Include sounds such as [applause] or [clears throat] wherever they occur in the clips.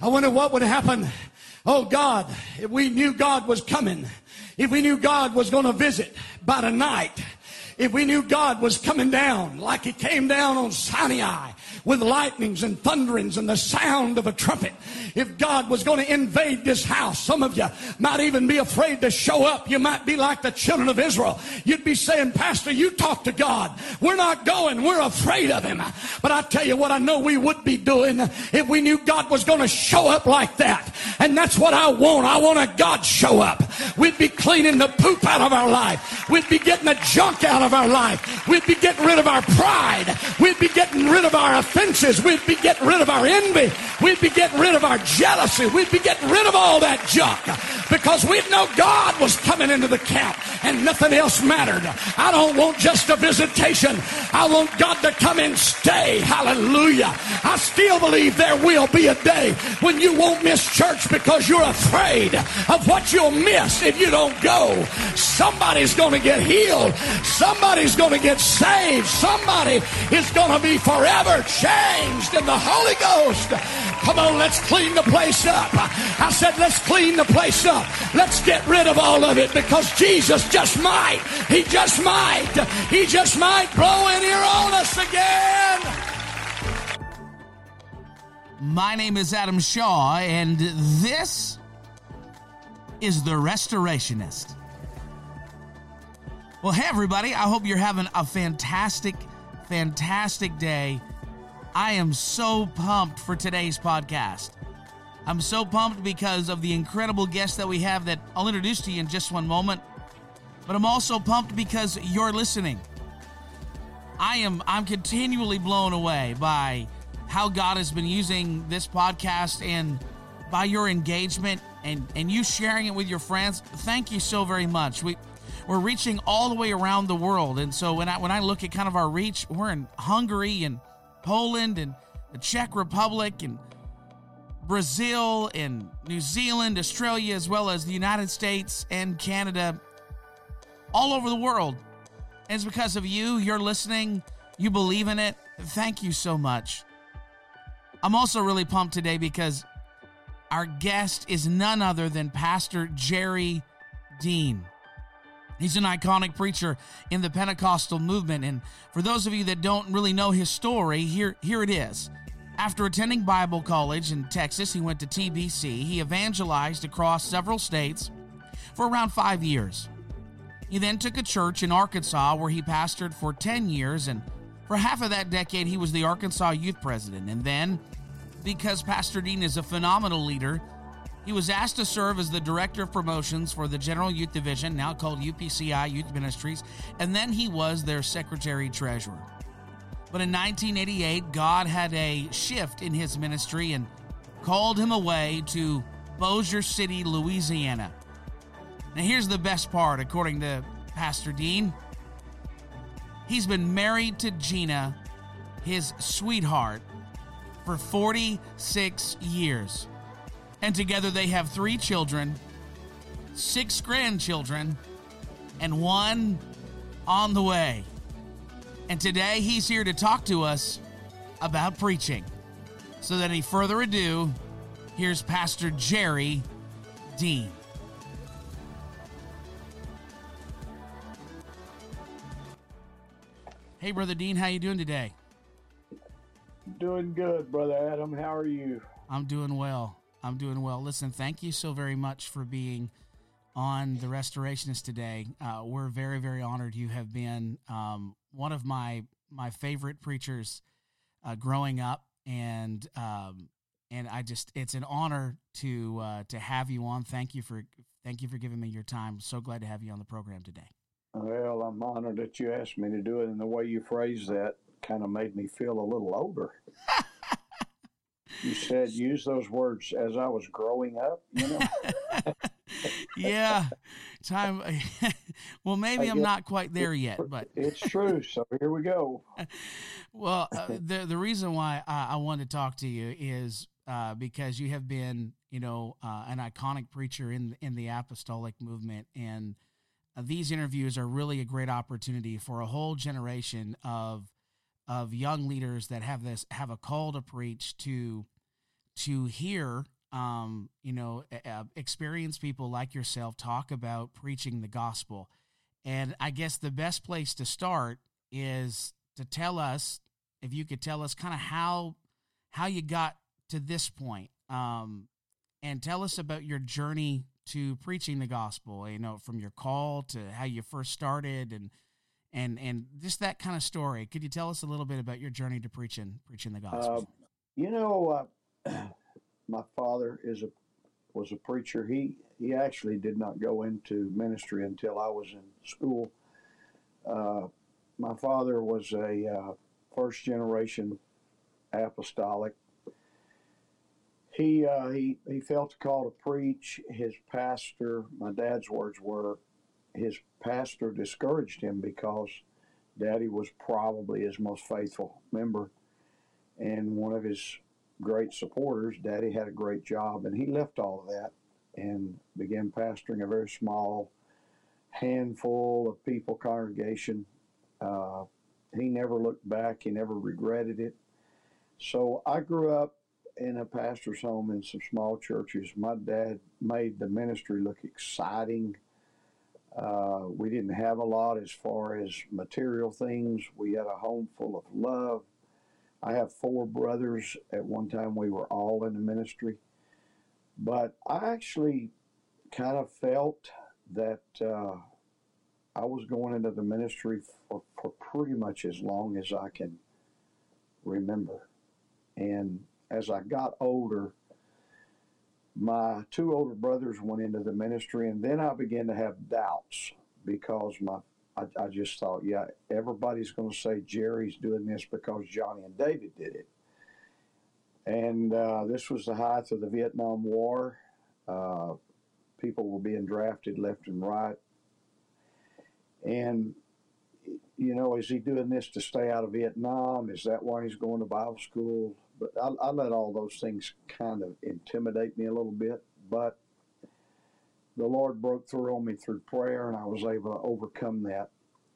I wonder what would happen. Oh God, if we knew God was coming, if we knew God was going to visit by the night, if we knew God was coming down like He came down on Sinai with lightnings and thunderings and the sound of a trumpet. If God was going to invade this house, some of you might even be afraid to show up. You might be like the children of Israel. You'd be saying, Pastor, you talk to God. We're not going. We're afraid of Him. But I tell you what I know we would be doing if we knew God was going to show up like that. And that's what I want. I want a God show up. We'd be cleaning the poop out of our life. We'd be getting the junk out of our life. We'd be getting rid of our pride. We'd be getting rid of our offenses. We'd be getting rid of our envy. We'd be getting rid of our jealousy. We'd be getting rid of all that junk because we'd know God was coming into the camp and nothing else mattered. I don't want just a visitation. I want God to come and stay. Hallelujah. I still believe there will be a day when you won't miss church because you're afraid of what you'll miss if you don't go. Somebody's going to get healed. Somebody's going to get saved. Somebody is going to be forever changed in the Holy Ghost. Come on, let's clean the place up. I said, let's clean the place up. Let's get rid of all of it because Jesus just might. He just might. He just might blow in here on us again. My name is Adam Shaw, and this is The Restorationist. Well, hey, everybody. I hope you're having a fantastic, fantastic day. I am so pumped for today's podcast. I'm so pumped because of the incredible guest that we have that I'll introduce to you in just one moment. But I'm also pumped because you're listening. I am I'm continually blown away by how God has been using this podcast and by your engagement and and you sharing it with your friends. Thank you so very much. We we're reaching all the way around the world. And so when I when I look at kind of our reach, we're in Hungary and Poland and the Czech Republic and Brazil and New Zealand, Australia, as well as the United States and Canada, all over the world. And it's because of you, you're listening, you believe in it. Thank you so much. I'm also really pumped today because our guest is none other than Pastor Jerry Dean. He's an iconic preacher in the Pentecostal movement. And for those of you that don't really know his story, here, here it is. After attending Bible college in Texas, he went to TBC. He evangelized across several states for around five years. He then took a church in Arkansas where he pastored for 10 years, and for half of that decade, he was the Arkansas youth president. And then, because Pastor Dean is a phenomenal leader, he was asked to serve as the director of promotions for the General Youth Division, now called UPCI Youth Ministries, and then he was their secretary treasurer. But in 1988, God had a shift in his ministry and called him away to Bossier City, Louisiana. Now, here's the best part, according to Pastor Dean. He's been married to Gina, his sweetheart, for 46 years and together they have three children, six grandchildren, and one on the way. And today he's here to talk to us about preaching. So, without any further ado, here's Pastor Jerry Dean. Hey, brother Dean, how you doing today? Doing good, brother Adam. How are you? I'm doing well. I'm doing well. Listen, thank you so very much for being on the Restorationist today. Uh, we're very, very honored. You have been um, one of my my favorite preachers uh, growing up, and um, and I just it's an honor to uh, to have you on. Thank you for thank you for giving me your time. So glad to have you on the program today. Well, I'm honored that you asked me to do it, and the way you phrased that kind of made me feel a little older. [laughs] you said use those words as I was growing up, you know? [laughs] yeah. Time [laughs] well maybe I'm not quite there yet, but it's true. So here we go. [laughs] well, uh, the the reason why I, I wanted to talk to you is uh, because you have been, you know, uh, an iconic preacher in in the apostolic movement, and uh, these interviews are really a great opportunity for a whole generation of of young leaders that have this have a call to preach to to hear, um, you know, uh, experienced people like yourself talk about preaching the gospel. And I guess the best place to start is to tell us, if you could tell us kind of how how you got to this point, um, and tell us about your journey to preaching the gospel. You know, from your call to how you first started, and and and just that kind of story. Could you tell us a little bit about your journey to preaching preaching the gospel? Uh, you know, uh, [clears throat] my father is a was a preacher. He he actually did not go into ministry until I was in school. Uh, my father was a uh, first generation apostolic. He, uh, he he felt a call to preach. His pastor, my dad's words were, his pastor discouraged him because Daddy was probably his most faithful member, and one of his great supporters. Daddy had a great job, and he left all of that and began pastoring a very small handful of people congregation. Uh, he never looked back. He never regretted it. So I grew up in a pastor's home in some small churches. My dad made the ministry look exciting. Uh, we didn't have a lot as far as material things. We had a home full of love. I have four brothers. At one time, we were all in the ministry. But I actually kind of felt that uh, I was going into the ministry for, for pretty much as long as I can remember. And as I got older, my two older brothers went into the ministry, and then I began to have doubts because my I, I just thought, yeah, everybody's going to say Jerry's doing this because Johnny and David did it. And uh, this was the height of the Vietnam War. Uh, people were being drafted left and right. And, you know, is he doing this to stay out of Vietnam? Is that why he's going to Bible school? But I, I let all those things kind of intimidate me a little bit. But the Lord broke through on me through prayer, and I was able to overcome that.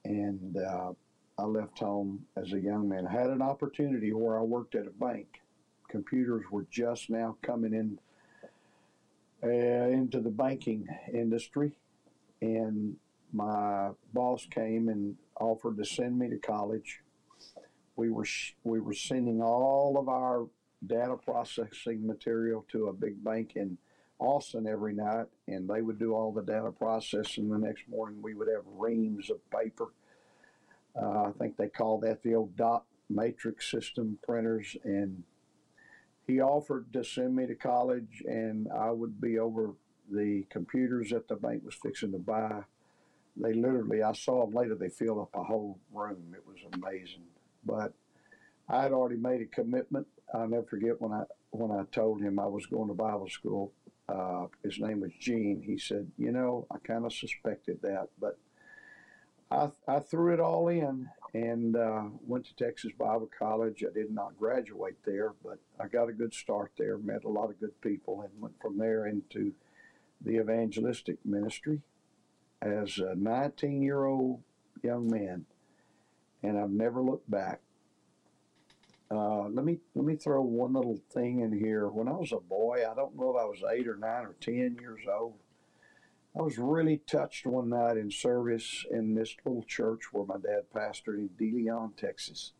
And uh, I left home as a young man. I had an opportunity where I worked at a bank. Computers were just now coming in uh, into the banking industry, and my boss came and offered to send me to college. We were we were sending all of our data processing material to a big bank in Austin every night, and they would do all the data processing. The next morning, we would have reams of paper. Uh, I think they called that the old dot matrix system printers, and he offered to send me to college, and I would be over the computers that the bank was fixing to buy they literally, I saw them later, they filled up a whole room. It was amazing. But I had already made a commitment. I'll never forget when I when I told him I was going to Bible school. Uh, his name was Gene. He said, "You know, I kind of suspected that, but I I threw it all in and uh, went to Texas Bible College. I did not graduate there, but I got a good start there. Met a lot of good people, and went from there into the evangelistic ministry as a 19 year old young man, and I've never looked back. Uh, let me let me throw one little thing in here. When I was a boy, I don't know if I was eight or nine or ten years old. I was really touched one night in service in this little church where my dad pastored in De Leon, Texas.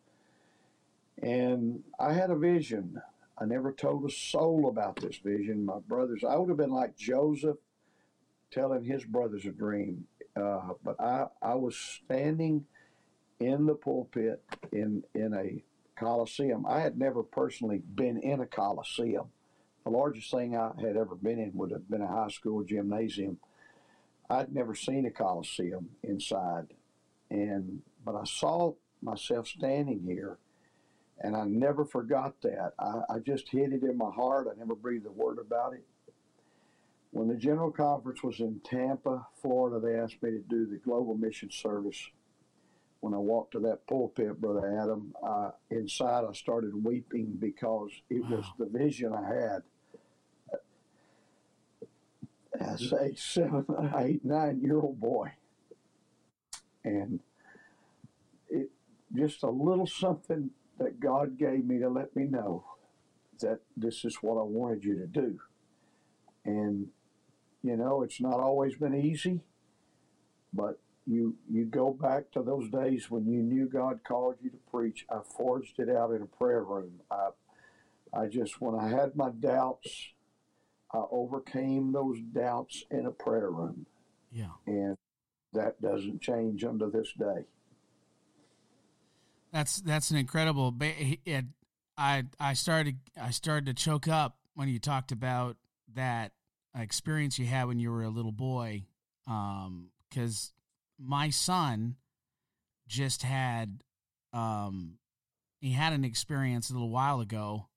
And I had a vision. I never told a soul about this vision. My brothers, I would have been like Joseph telling his brothers a dream. Uh, but I, I was standing in the pulpit in, in a coliseum. I had never personally been in a coliseum. The largest thing I had ever been in would have been a high school gymnasium. I'd never seen a coliseum inside, and but I saw myself standing here, and I never forgot that. I, I just hid it in my heart. I never breathed a word about it. When the General Conference was in Tampa, Florida, they asked me to do the Global Mission Service. When I walked to that pulpit, Brother Adam, uh, inside I started weeping because it wow. was the vision I had as a seven, eight, nine year old boy. And it just a little something that God gave me to let me know that this is what I wanted you to do. And, you know, it's not always been easy, but you you go back to those days when you knew God called you to preach. I forged it out in a prayer room. I I just when I had my doubts, I overcame those doubts in a prayer room. Yeah. And that doesn't change unto this day. That's that's an incredible. It, I I started I started to choke up when you talked about that experience you had when you were a little boy, because um, my son just had um, he had an experience a little while ago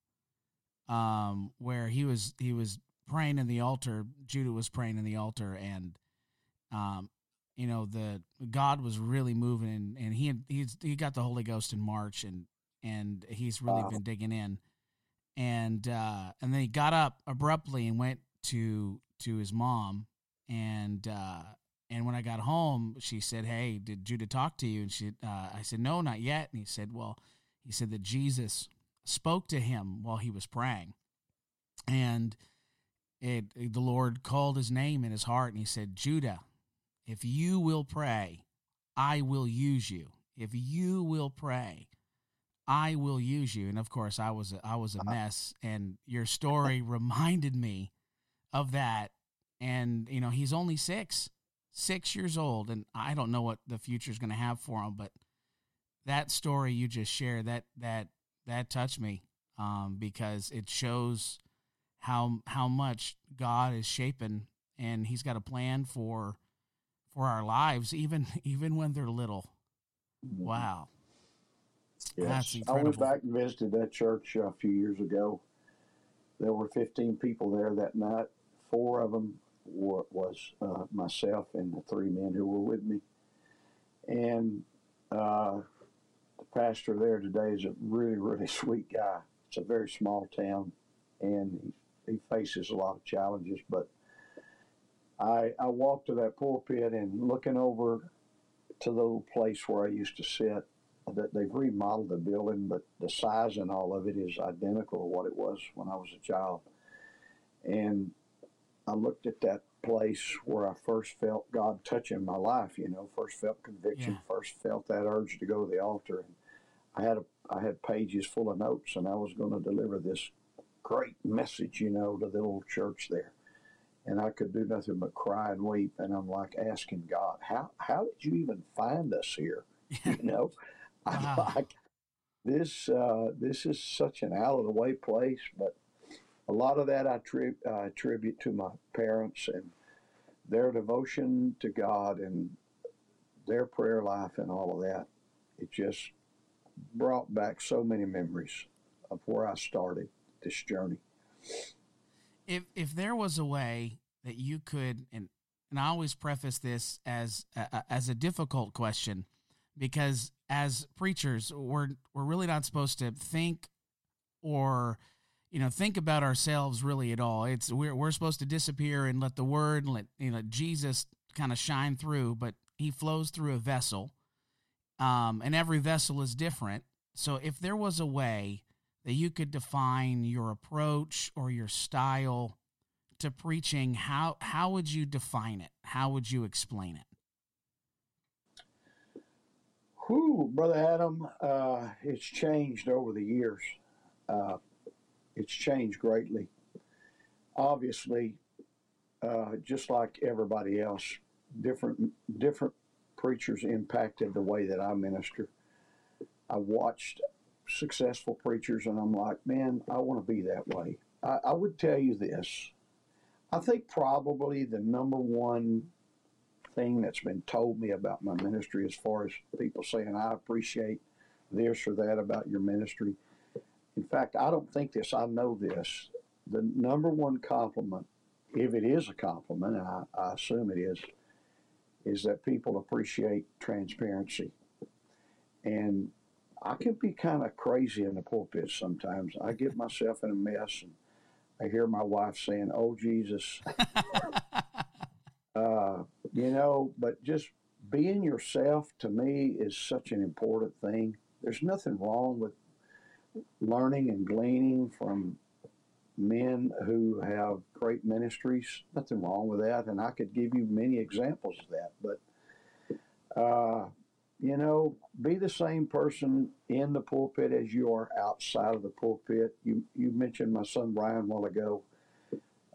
um, where he was he was praying in the altar. Judah was praying in the altar, and um, you know the God was really moving, and, and he he's he got the Holy Ghost in March, and and he's really wow. been digging in, and uh, and then he got up abruptly and went to to his mom, and uh, and when I got home, she said, "Hey, did Judah talk to you?" And she, uh, I said, "No, not yet." And he said, "Well," he said that Jesus spoke to him while he was praying, and it, the Lord called his name in his heart, and he said, "Judah." If you will pray, I will use you. If you will pray, I will use you. And of course, I was a, I was a uh-huh. mess, and your story [laughs] reminded me of that. And you know, he's only six, six years old, and I don't know what the future is going to have for him. But that story you just shared that that that touched me um, because it shows how how much God is shaping, and He's got a plan for for our lives, even [laughs] even when they're little. Mm-hmm. Wow. Yes, I went back and visited that church a few years ago. There were 15 people there that night. Four of them was uh, myself and the three men who were with me. And uh, the pastor there today is a really, really [laughs] sweet guy. It's a very small town, and he, he faces a lot of challenges, but I, I walked to that pulpit and looking over to the little place where I used to sit. That they've remodeled the building, but the size and all of it is identical to what it was when I was a child. And I looked at that place where I first felt God touching my life. You know, first felt conviction, yeah. first felt that urge to go to the altar. And I had a I had pages full of notes, and I was going to deliver this great message, you know, to the little church there and I could do nothing but cry and weep. And I'm like asking God, how how did you even find us here? [laughs] you know, wow. I'm like this. Uh, this is such an out of the way place, but a lot of that I tri- uh, attribute to my parents and their devotion to God and their prayer life and all of that. It just brought back so many memories of where I started this journey if if there was a way that you could and and I always preface this as a, as a difficult question because as preachers we're we're really not supposed to think or you know think about ourselves really at all it's we're we're supposed to disappear and let the word let you know Jesus kind of shine through but he flows through a vessel um and every vessel is different so if there was a way that you could define your approach or your style to preaching, how how would you define it? How would you explain it? Whew, brother Adam, uh, it's changed over the years. Uh, it's changed greatly. Obviously, uh, just like everybody else, different different preachers impacted the way that I minister. I watched successful preachers, and I'm like, man, I want to be that way. I, I would tell you this. I think probably the number one thing that's been told me about my ministry, as far as people saying, I appreciate this or that about your ministry. In fact, I don't think this, I know this. The number one compliment, if it is a compliment, and I, I assume it is, is that people appreciate transparency. And I can be kind of crazy in the pulpit sometimes. I get myself in a mess and I hear my wife saying, Oh, Jesus. [laughs] uh, you know, but just being yourself to me is such an important thing. There's nothing wrong with learning and gleaning from men who have great ministries. Nothing wrong with that, and I could give you many examples of that. But uh, you know, be the same person in the pulpit as you are outside of the pulpit. You you mentioned my son Brian a while ago,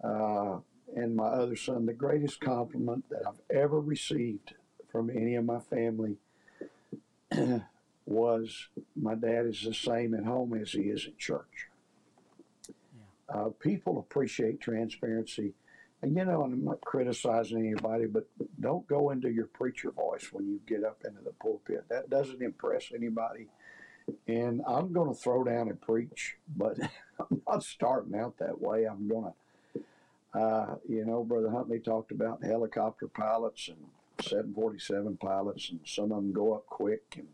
uh, and my other son. The greatest compliment that I've ever received from any of my family [clears throat] was my dad is the same at home as he is at church. Uh, people appreciate transparency. And you know, and I'm not criticizing anybody, but don't go into your preacher voice when you get up into the pulpit. That doesn't impress anybody. And I'm going to throw down and preach, but [laughs] I'm not starting out that way. I'm going to, uh, you know, Brother Huntley talked about helicopter pilots and 747 pilots, and some of them go up quick. And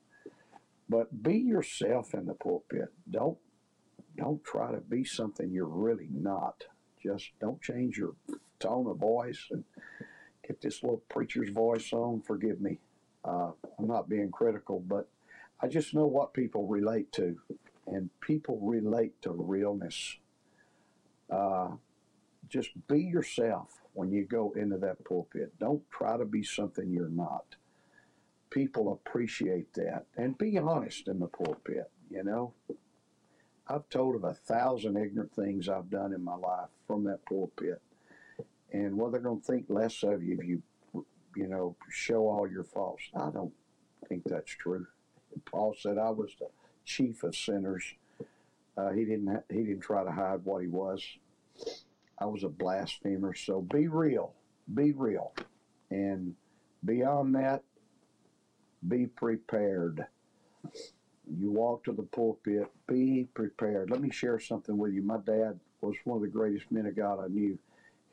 but be yourself in the pulpit. Don't don't try to be something you're really not. Just don't change your tone of voice and get this little preacher's voice on. Forgive me. Uh, I'm not being critical, but I just know what people relate to, and people relate to realness. Uh, just be yourself when you go into that pulpit. Don't try to be something you're not. People appreciate that. And be honest in the pulpit, you know. I've told of a thousand ignorant things I've done in my life from that pulpit. And what they're going to think less of you if you, you know, show all your faults. I don't think that's true. Paul said I was the chief of sinners. Uh, he didn't. Ha- he didn't try to hide what he was. I was a blasphemer. So be real. Be real. And beyond that, be prepared you walk to the pulpit, be prepared. Let me share something with you. My dad was one of the greatest men of God I knew.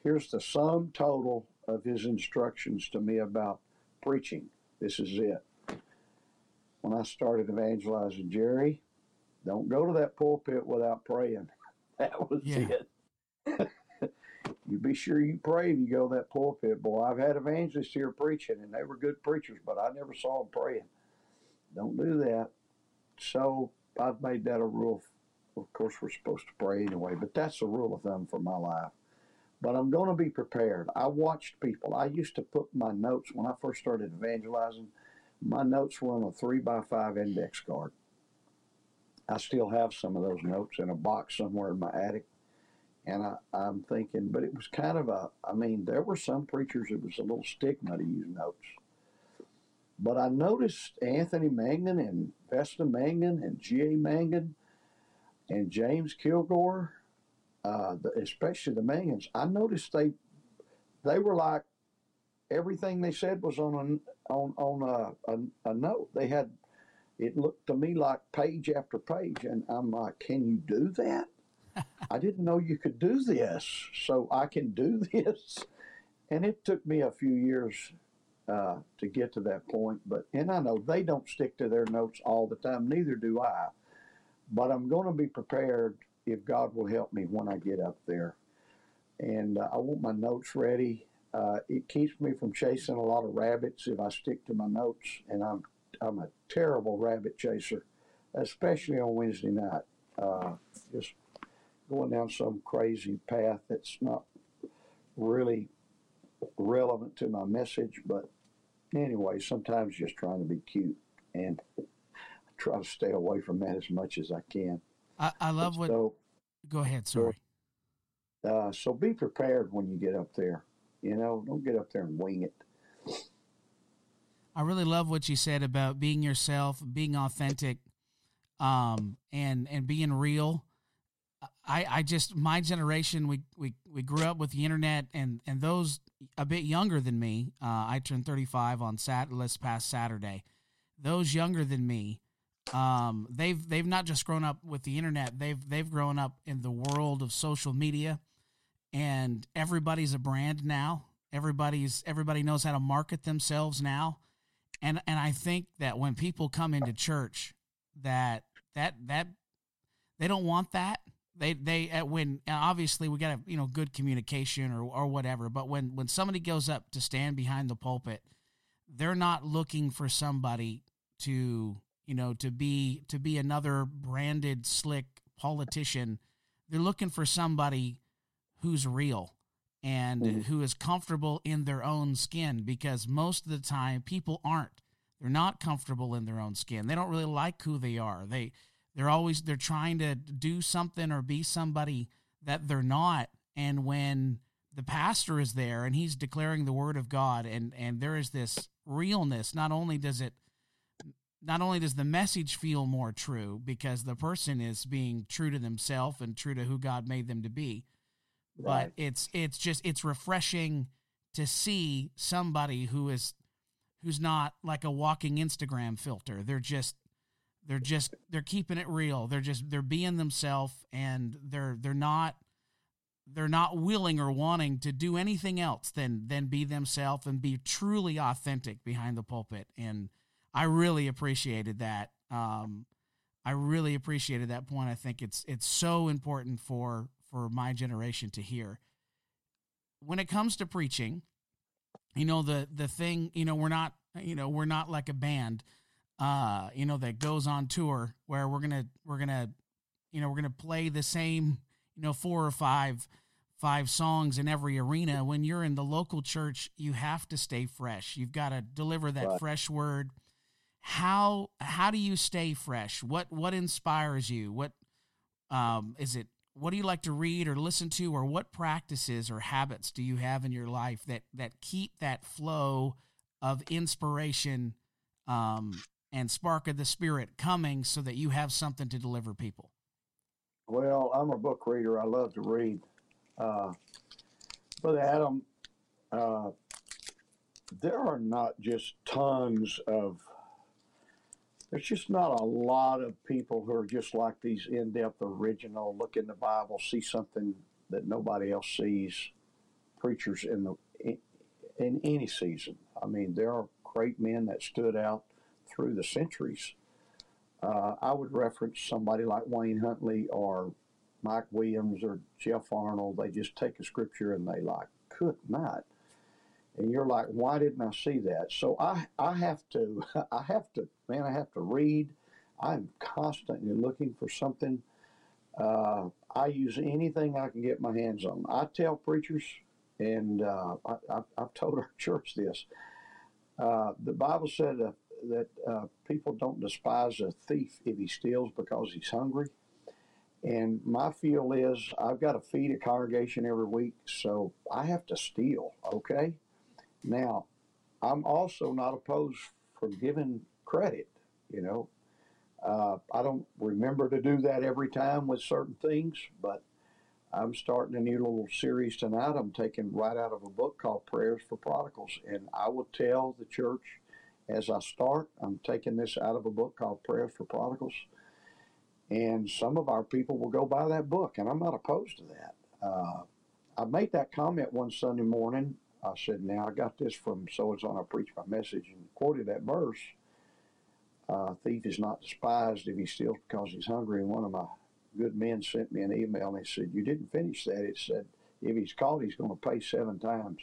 Here's the sum total of his instructions to me about preaching. This is it. When I started evangelizing Jerry, don't go to that pulpit without praying. [laughs] That was yeah. it. [laughs] you be sure you pray if you go to that pulpit. Boy, I've had evangelists here preaching, and they were good preachers, but I never saw them praying. Don't do that. So I've made that a rule. Of course, we're supposed to pray anyway, but that's a rule of thumb for my life. But I'm going to be prepared. I watched people. I used to put my notes when I first started evangelizing. My notes were on a three by five index card. I still have some of those notes in a box somewhere in my attic. And I, I'm thinking, but it was kind of a, I mean, there were some preachers, it was a little stigma to use notes. But I noticed Anthony Mangun and Vesta Mangun and G.A. Mangun and James Kilgore, uh, the, especially the Manguns, I noticed they they were like everything they said was on a, on on a, a, a note. They had it looked to me like page after page, and I'm like, can you do that? I didn't know you could do this, so I can do [laughs] this. And it took me a few years uh, to get to that point. But and I know they don't stick to their notes all the time. Neither do I. But I'm going to be prepared if God will help me when I get up there. And uh, I want my notes ready. Uh, it keeps me from chasing a lot of rabbits if I stick to my notes, and I'm I'm a terrible rabbit chaser, especially on Wednesday night. Uh, just going down some crazy path that's not really relevant to my message, but anyway, sometimes just trying to be cute and I [laughs] try to stay away from that as much as I can. I, I love what. So, go ahead. Sorry. So, uh, so be prepared when you get up there. You know, don't get up there and wing it. I really love what you said about being yourself, being authentic, um, and and being real. I, I just my generation we, we we grew up with the internet and and those a bit younger than me uh, I turned 35 on sat this past Saturday. Those younger than me um, they've they've not just grown up with the internet they've they've grown up in the world of social media. And everybody's a brand now. Everybody's everybody knows how to market themselves now. And and I think that when people come into church that that that they don't want that they they at when obviously we got to you know good communication or or whatever but when when somebody goes up to stand behind the pulpit they're not looking for somebody to you know to be to be another branded slick politician. They're looking for somebody who's real and mm-hmm. who is comfortable in their own skin because most of the time people aren't. They're not comfortable in their own skin. They don't really like who they are. They they're always they're trying to do something or be somebody that they're not and when the pastor is there and he's declaring the word of god and and there is this realness not only does it not only does the message feel more true because the person is being true to themselves and true to who God made them to be, right. but it's it's just it's refreshing to see somebody who is who's not like a walking Instagram filter. They're just they're just they're keeping it real. They're just they're being themselves and they're they're not they're not willing or wanting to do anything else than than be themselves and be truly authentic behind the pulpit and I really appreciated that. Um, I really appreciated that point. I think it's it's so important for for my generation to hear. When it comes to preaching, you know the the thing, you know, we're not you know, we're not like a band uh, you know, that goes on tour where we're going to we're to you know, we're to play the same, you know, four or five five songs in every arena. When you're in the local church, you have to stay fresh. You've got to deliver that right. fresh word how how do you stay fresh? What what inspires you? What um, is it? What do you like to read or listen to, or what practices or habits do you have in your life that that keep that flow of inspiration um, and spark of the spirit coming, so that you have something to deliver people? Well, I'm a book reader. I love to read. Uh, Brother Adam, uh, there are not just tons of there's just not a lot of people who are just like these in-depth original look in the bible see something that nobody else sees preachers in the in, in any season i mean there are great men that stood out through the centuries uh, i would reference somebody like wayne huntley or mike williams or jeff arnold they just take a scripture and they like could not and you're like, why didn't I see that? So I, I have to, [laughs] I have to, man, I have to read. I'm constantly looking for something. Uh, I use anything I can get my hands on. I tell preachers, and uh, I, have told our [laughs] church this. Uh, the Bible said uh, that uh, people don't despise a thief if he steals because he's hungry. And my feel is I've got to feed a congregation every week, so I have to steal, okay? Now, I'm also not opposed for giving credit. You know, uh, I don't remember to do that every time with certain things, but I'm starting a new little series tonight. I'm taking right out of a book called Prayers for Prodigals, and I will tell the church as I start. I'm taking this out of a book called Prayers for Prodigals, and some of our people will go buy that book, and I'm not opposed to that. Uh, I made that comment one Sunday morning I said, now I got this from so and so, I preached my message and quoted that verse. Uh, thief is not despised if he steals because he's hungry. And one of my good men sent me an email and he said, You didn't finish that. It said, If he's caught, he's going to pay seven times.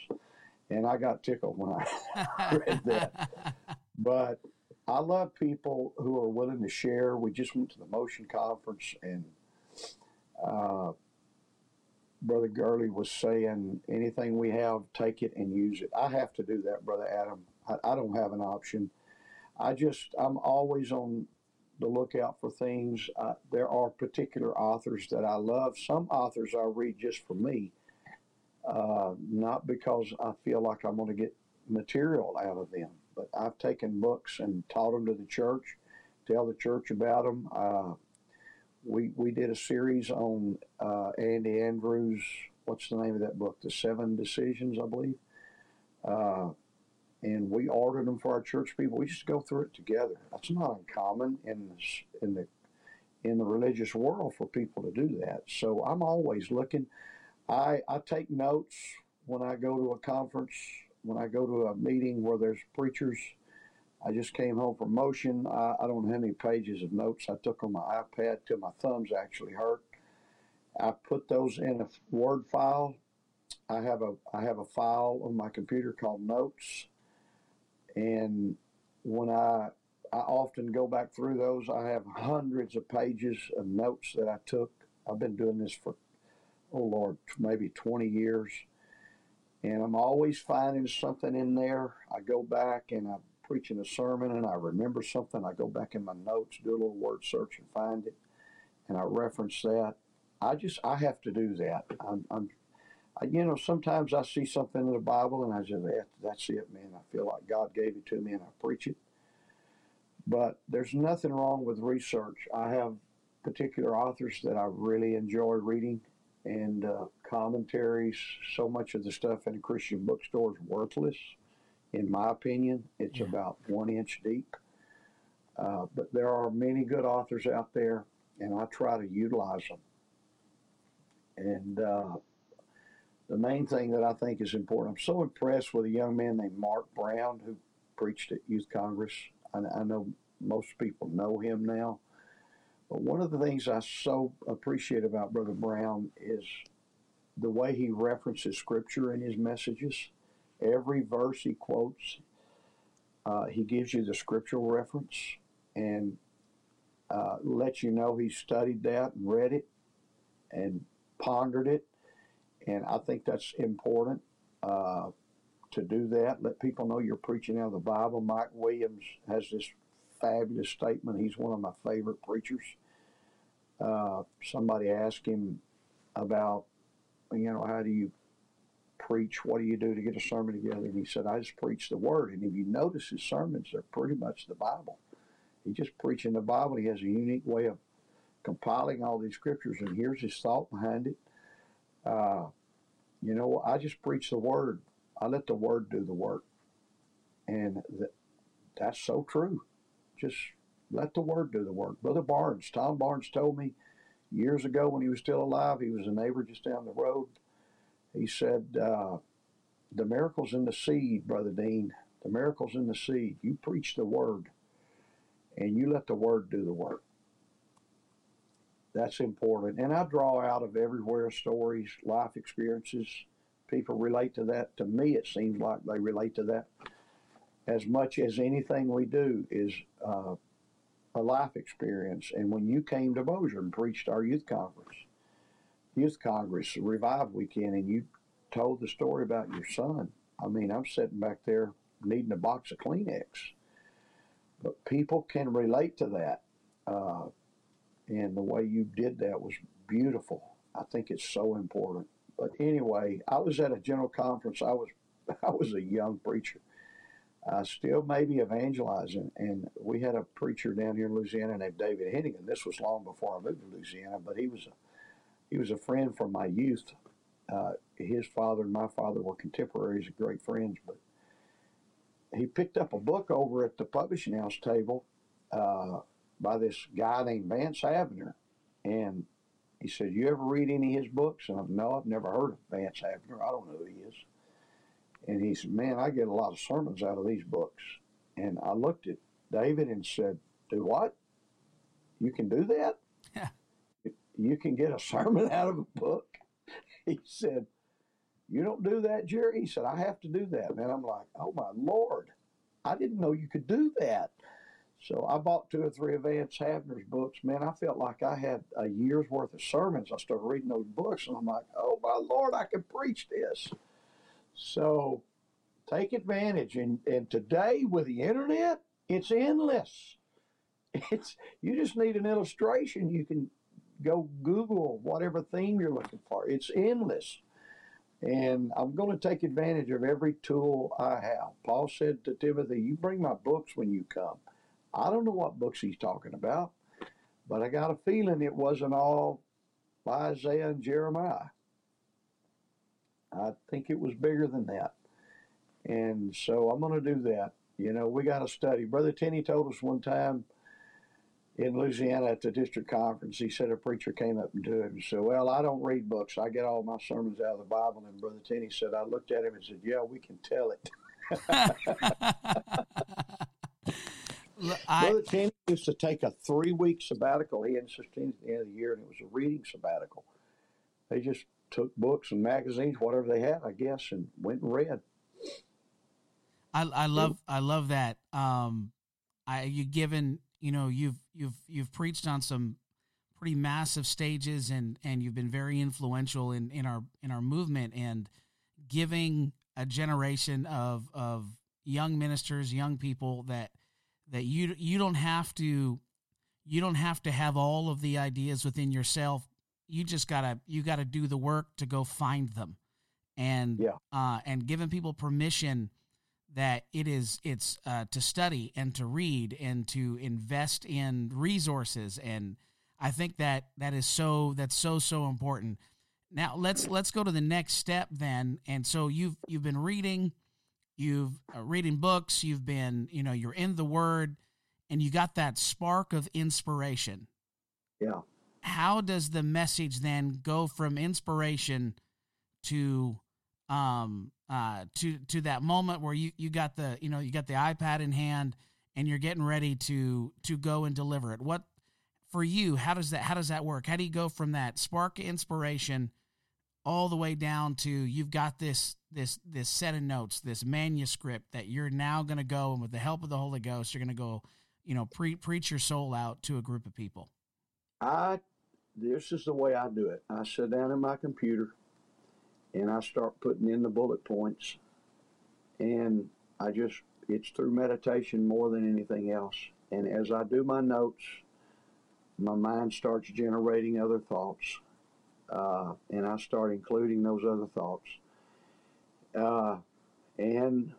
And I got tickled when I [laughs] read that. But I love people who are willing to share. We just went to the Motion Conference and uh, Brother Gurley was saying, anything we have, take it and use it. I have to do that, Brother Adam. I, I don't have an option. I just, I'm always on the lookout for things. Uh, there are particular authors that I love. Some authors I read just for me, uh, not because I feel like I'm going to get material out of them. But I've taken books and taught them to the church, tell the church about them. Uh, we we did a series on uh, Andy Andrews. What's the name of that book? The Seven Decisions, I believe. Uh, and we ordered them for our church people. We just go through it together. That's not uncommon in the, in the in the religious world for people to do that. So I'm always looking. I I take notes when I go to a conference, when I go to a meeting where there's preachers I just came home from motion. I, I, don't have many pages of notes I took on my iPad till my thumbs actually hurt. I put those in a Word file. I have a I have a file on my computer called Notes, and when I I often go back through those, I have hundreds of pages of notes that I took. I've been doing this for, oh Lord, maybe 20 years. And I'm always finding something in there. I go back and I'm preaching a sermon and I remember something. I go back in my notes, do a little word search and find it. And I reference that. I just, I have to do that. I'm, I'm I, you know, sometimes I see something in the Bible and I just, yeah, that's it, man. I feel like God gave it to me and I preach it. But there's nothing wrong with research. I have particular authors that I really enjoy reading and uh, commentaries. So much of the stuff in a Christian bookstore is worthless, in my opinion. It's yeah. about one inch deep. Uh, but there are many good authors out there, and I try to utilize them. And uh, the main thing that I think is important, I'm so impressed with a young man named Mark Brown who preached at Youth Congress. I, I know most people know him now. But one of the things I so appreciate about Brother Brown is the way he references Scripture in his messages. Every verse he quotes, uh, he gives you the scriptural reference and uh, lets you know he studied that and read it and pondered it. And I think that's important uh, to do that. Let people know you're preaching out of the Bible. Mike Williams has this fabulous statement. He's one of my favorite preachers. Uh, somebody asked him about, you know, how do you preach? What do you do to get a sermon together? And he said, I just preach the word. And if you notice his sermons, they're pretty much the Bible. He's just preaching the Bible. He has a unique way of compiling all these scriptures, and here's his thought behind it. Uh, you know, I just preach the word. I let the word do the work. And that, that's so true. Just let the word do the work. Brother Barnes, Tom Barnes told me years ago when he was still alive, he was a neighbor just down the road. He said, uh, The miracle's in the seed, Brother Dean. The miracle's in the seed. You preach the word and you let the word do the work. That's important. And I draw out of everywhere stories, life experiences. People relate to that. To me, it seems like they relate to that as much as anything we do is uh, a life experience. And when you came to Bossier and preached our youth conference, youth congress revive weekend, and you told the story about your son, I mean, I'm sitting back there needing a box of Kleenex. But people can relate to that. Uh, and the way you did that was beautiful. I think it's so important. But anyway, I was at a general conference. I was [laughs] I was a young preacher, uh, still maybe evangelizing. And we had a preacher down here in Louisiana named David Hennigan. This was long before I moved to Louisiana, but he was a, he was a friend from my youth. Uh, his father and my father were contemporaries and great friends, but he picked up a book over at the publishing house table uh, by this guy named Vance Havner. And he said, You ever read any of his books? And I'm, No, I've never heard of Vance Havner. I don't know who he is. And he said, Man, I get a lot of sermons out of these books. And I looked at David and said, Do what? You can do that? Yeah. You can get a sermon [laughs] out of a book? He said, You don't do that, Jerry? He said, I have to do that. Man, I'm like, Oh my Lord. I didn't know you could do that. So I bought two or three of Vance Havner's books. Man, I felt like I had a year's worth of sermons. I started reading those books, and I'm like, oh my Lord, I can preach this. So take advantage. And, and today with the internet, it's endless. [laughs] It's you just need an illustration. You can go Google whatever theme you're looking for. It's endless. And I'm going to take advantage of every tool I have. Paul said to Timothy, You bring my books when you come. I don't know what books he's talking about, but I got a feeling it wasn't all Isaiah and Jeremiah. I think it was bigger than that. And so I'm going to do that. You know, we got to study. Brother Tenney told us one time in Louisiana at the district conference, he said a preacher came up to him and said, Well, I don't read books. I get all my sermons out of the Bible. And Brother Tenney said, I looked at him and said, Yeah, we can tell it. [laughs] I, Brother Tenney used to take a three week sabbatical. He and Sister at the end of the year, and it was a reading sabbatical. They just took books and magazines, whatever they had, I guess, and went and read. I, I love I love that. Um, I you given you know you've you've you've preached on some pretty massive stages and and you've been very influential in in our in our movement and giving a generation of of young ministers, young people that that you you don't have to you don't have to have all of the ideas within yourself. You just gotta you gotta do the work to go find them, and Yeah. uh, and giving people permission that it is it's uh, to study and to read and to invest in resources and I think that that is so that's so so important. Now let's let's go to the next step then. And so you've you've been reading, you've uh, reading books, you've been you know you're in the Word, and you got that spark of inspiration. Yeah. How does the message then go from inspiration to um uh to to that moment where you you got the you know you got the iPad in hand and you're getting ready to to go and deliver it? What for you? How does that how does that work? How do you go from that spark inspiration all the way down to you've got this this this set of notes, this manuscript that you're now going to go and with the help of the Holy Ghost, you're going to go, you know, pre- preach your soul out to a group of people. I this is the way I do it. I sit down in my computer and I start putting in the bullet points and I just it's through meditation more than anything else. And as I do my notes, my mind starts generating other thoughts. Uh, and I start including those other thoughts. Uh, and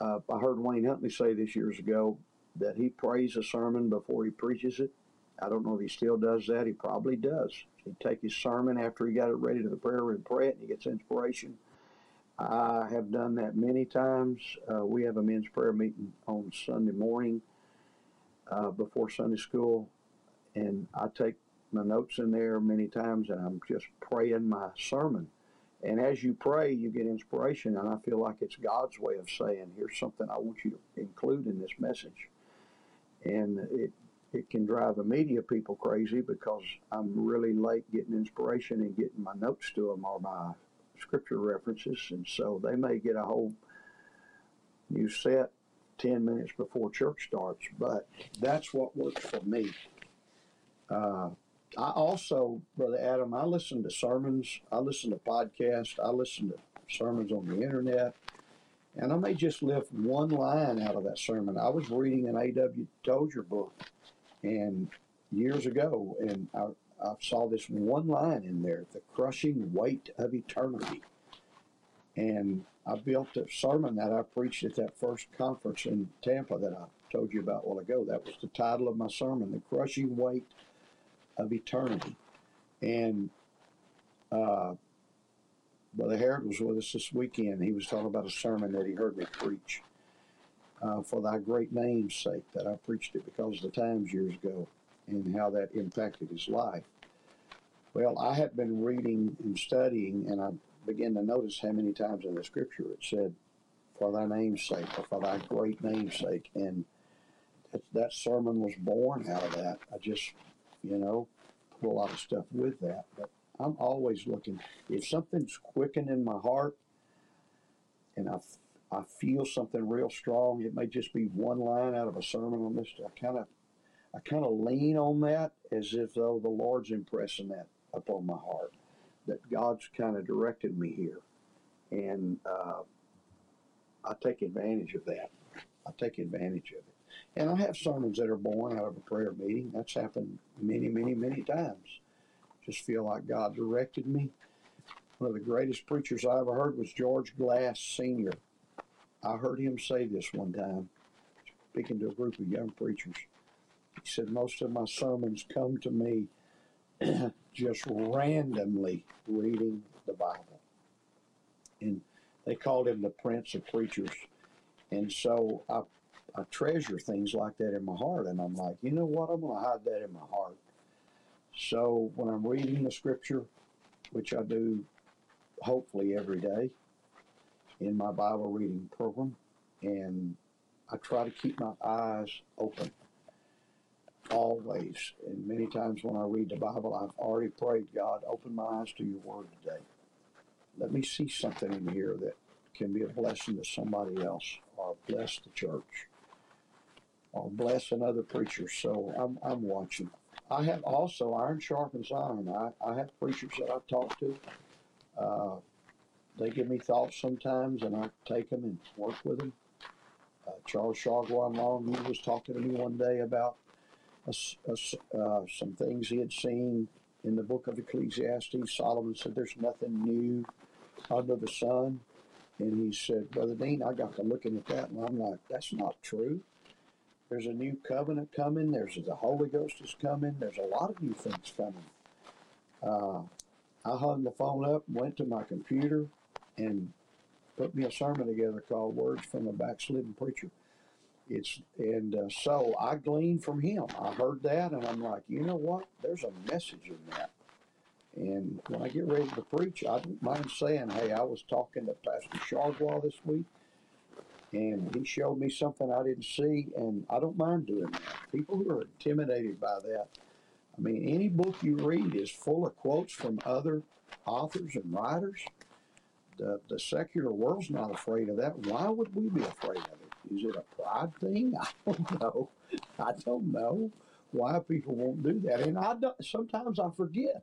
uh, I heard Wayne Huntley say this years ago that he prays a sermon before he preaches it. I don't know if he still does that. He probably does. He'd take his sermon after he got it ready to the prayer and pray it, and he gets inspiration. I have done that many times. Uh, we have a men's prayer meeting on Sunday morning uh, before Sunday school, and I take my notes in there many times, and I'm just praying my sermon. And as you pray, you get inspiration, and I feel like it's God's way of saying, "Here's something I want you to include in this message." And it it can drive the media people crazy because I'm really late getting inspiration and getting my notes to them or my scripture references, and so they may get a whole new set ten minutes before church starts. But that's what works for me. Uh, I also, Brother Adam, I listen to sermons, I listen to podcasts, I listen to sermons on the internet, and I may just lift one line out of that sermon. I was reading an A.W. Tozer book, and years ago, and I, I saw this one line in there: "The crushing weight of eternity." And I built a sermon that I preached at that first conference in Tampa that I told you about a while ago. That was the title of my sermon: "The crushing weight of eternity." And uh, Brother Harrod was with us this weekend. He was talking about a sermon that he heard me preach uh, for thy great name's sake, that I preached it because of the times years ago and how that impacted his life. Well, I had been reading and studying, and I began to notice how many times in the scripture it said, for thy name's sake, or for thy great name's sake. And that, that sermon was born out of that. I just, you know, put a lot of stuff with that. But I'm always looking, if something's quickening in my heart, and I, I feel something real strong, it may just be one line out of a sermon on this. I kind of, I kind of lean on that as if though the Lord's impressing that upon my heart, that God's kind of directed me here, and uh, I take advantage of that. I take advantage of it, and I have sermons that are born out of a prayer meeting. That's happened many, many, many times. Just feel like God directed me. One of the greatest preachers I ever heard was George Glass Sr. I heard him say this one time, speaking to a group of young preachers. He said, Most of my sermons come to me [clears throat] just randomly reading the Bible. And they called him the Prince of Preachers. And so I, I treasure things like that in my heart. And I'm like, you know what? I'm going to hide that in my heart. So when I'm reading the scripture, which I do hopefully every day in my Bible reading program, and I try to keep my eyes open always. And many times when I read the Bible, I've already prayed, God, open my eyes to your word today. Let me see something in here that can be a blessing to somebody else, or bless the church, or bless another preacher. So I'm, I'm watching. I have also iron sharpens iron. I, I have preachers that I talk to. Uh, they give me thoughts sometimes, and I take them and work with them. Uh, Charles Chargois Long, he was talking to me one day about uh, some things he had seen in the book of Ecclesiastes. Solomon said, There's nothing new under the sun. And he said, Brother Dean, I got to looking at that, and I'm like, That's not true. There's a new covenant coming. There's the Holy Ghost is coming. There's a lot of new things coming. Uh, I hung the phone up, went to my computer, and put me a sermon together called "Words from a Backslidden Preacher." It's and uh, so I gleaned from him. I heard that, and I'm like, you know what? There's a message in that. And when I get ready to preach, I don't mind saying, hey, I was talking to Pastor Chargois this week, and he showed me something I didn't see, and I don't mind doing that. People who are intimidated by that, I mean, any book you read is full of quotes from other authors and writers. The, the secular world's not afraid of that. Why would we be afraid of it? Is it a pride thing? [laughs] I don't know. I don't know why people won't do that. And I don't, sometimes I forget.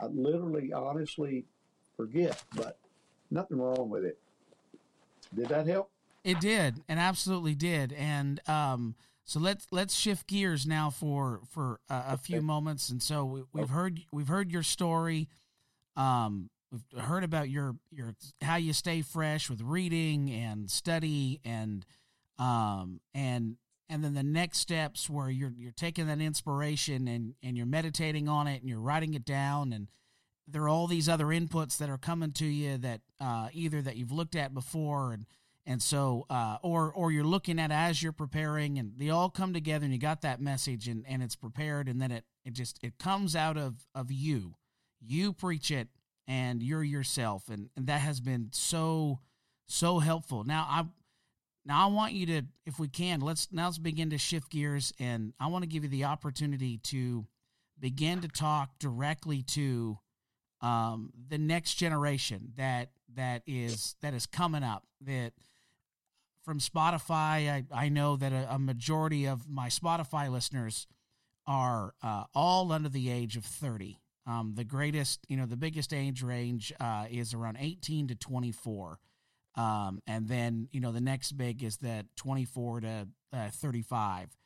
I literally, honestly forget, but nothing wrong with it. Did that help? It did, and absolutely did. And um, so let's let's shift gears now for for a, a few moments. And so we, have heard we've heard your story. Um, we've heard about your your how you stay fresh with reading and study and um and and then the next steps where you're you're taking that inspiration and and you're meditating on it and you're writing it down and there are all these other inputs that are coming to you that uh, either that you've looked at before and and so uh, or or you're looking at as you're preparing and they all come together and you got that message and and it's prepared and then it it just it comes out of of you. You preach it and you're yourself and, and that has been so so helpful now i now i want you to if we can let's now let's begin to shift gears and i want to give you the opportunity to begin to talk directly to um, the next generation that that is that is coming up that from Spotify. I, I know that a, a majority of my Spotify listeners are uh, all under the age of 30. Um, the greatest, you know, the biggest age range uh, is around 18 to 24. Um, and then, you know, the next big is that 24 to uh, 35.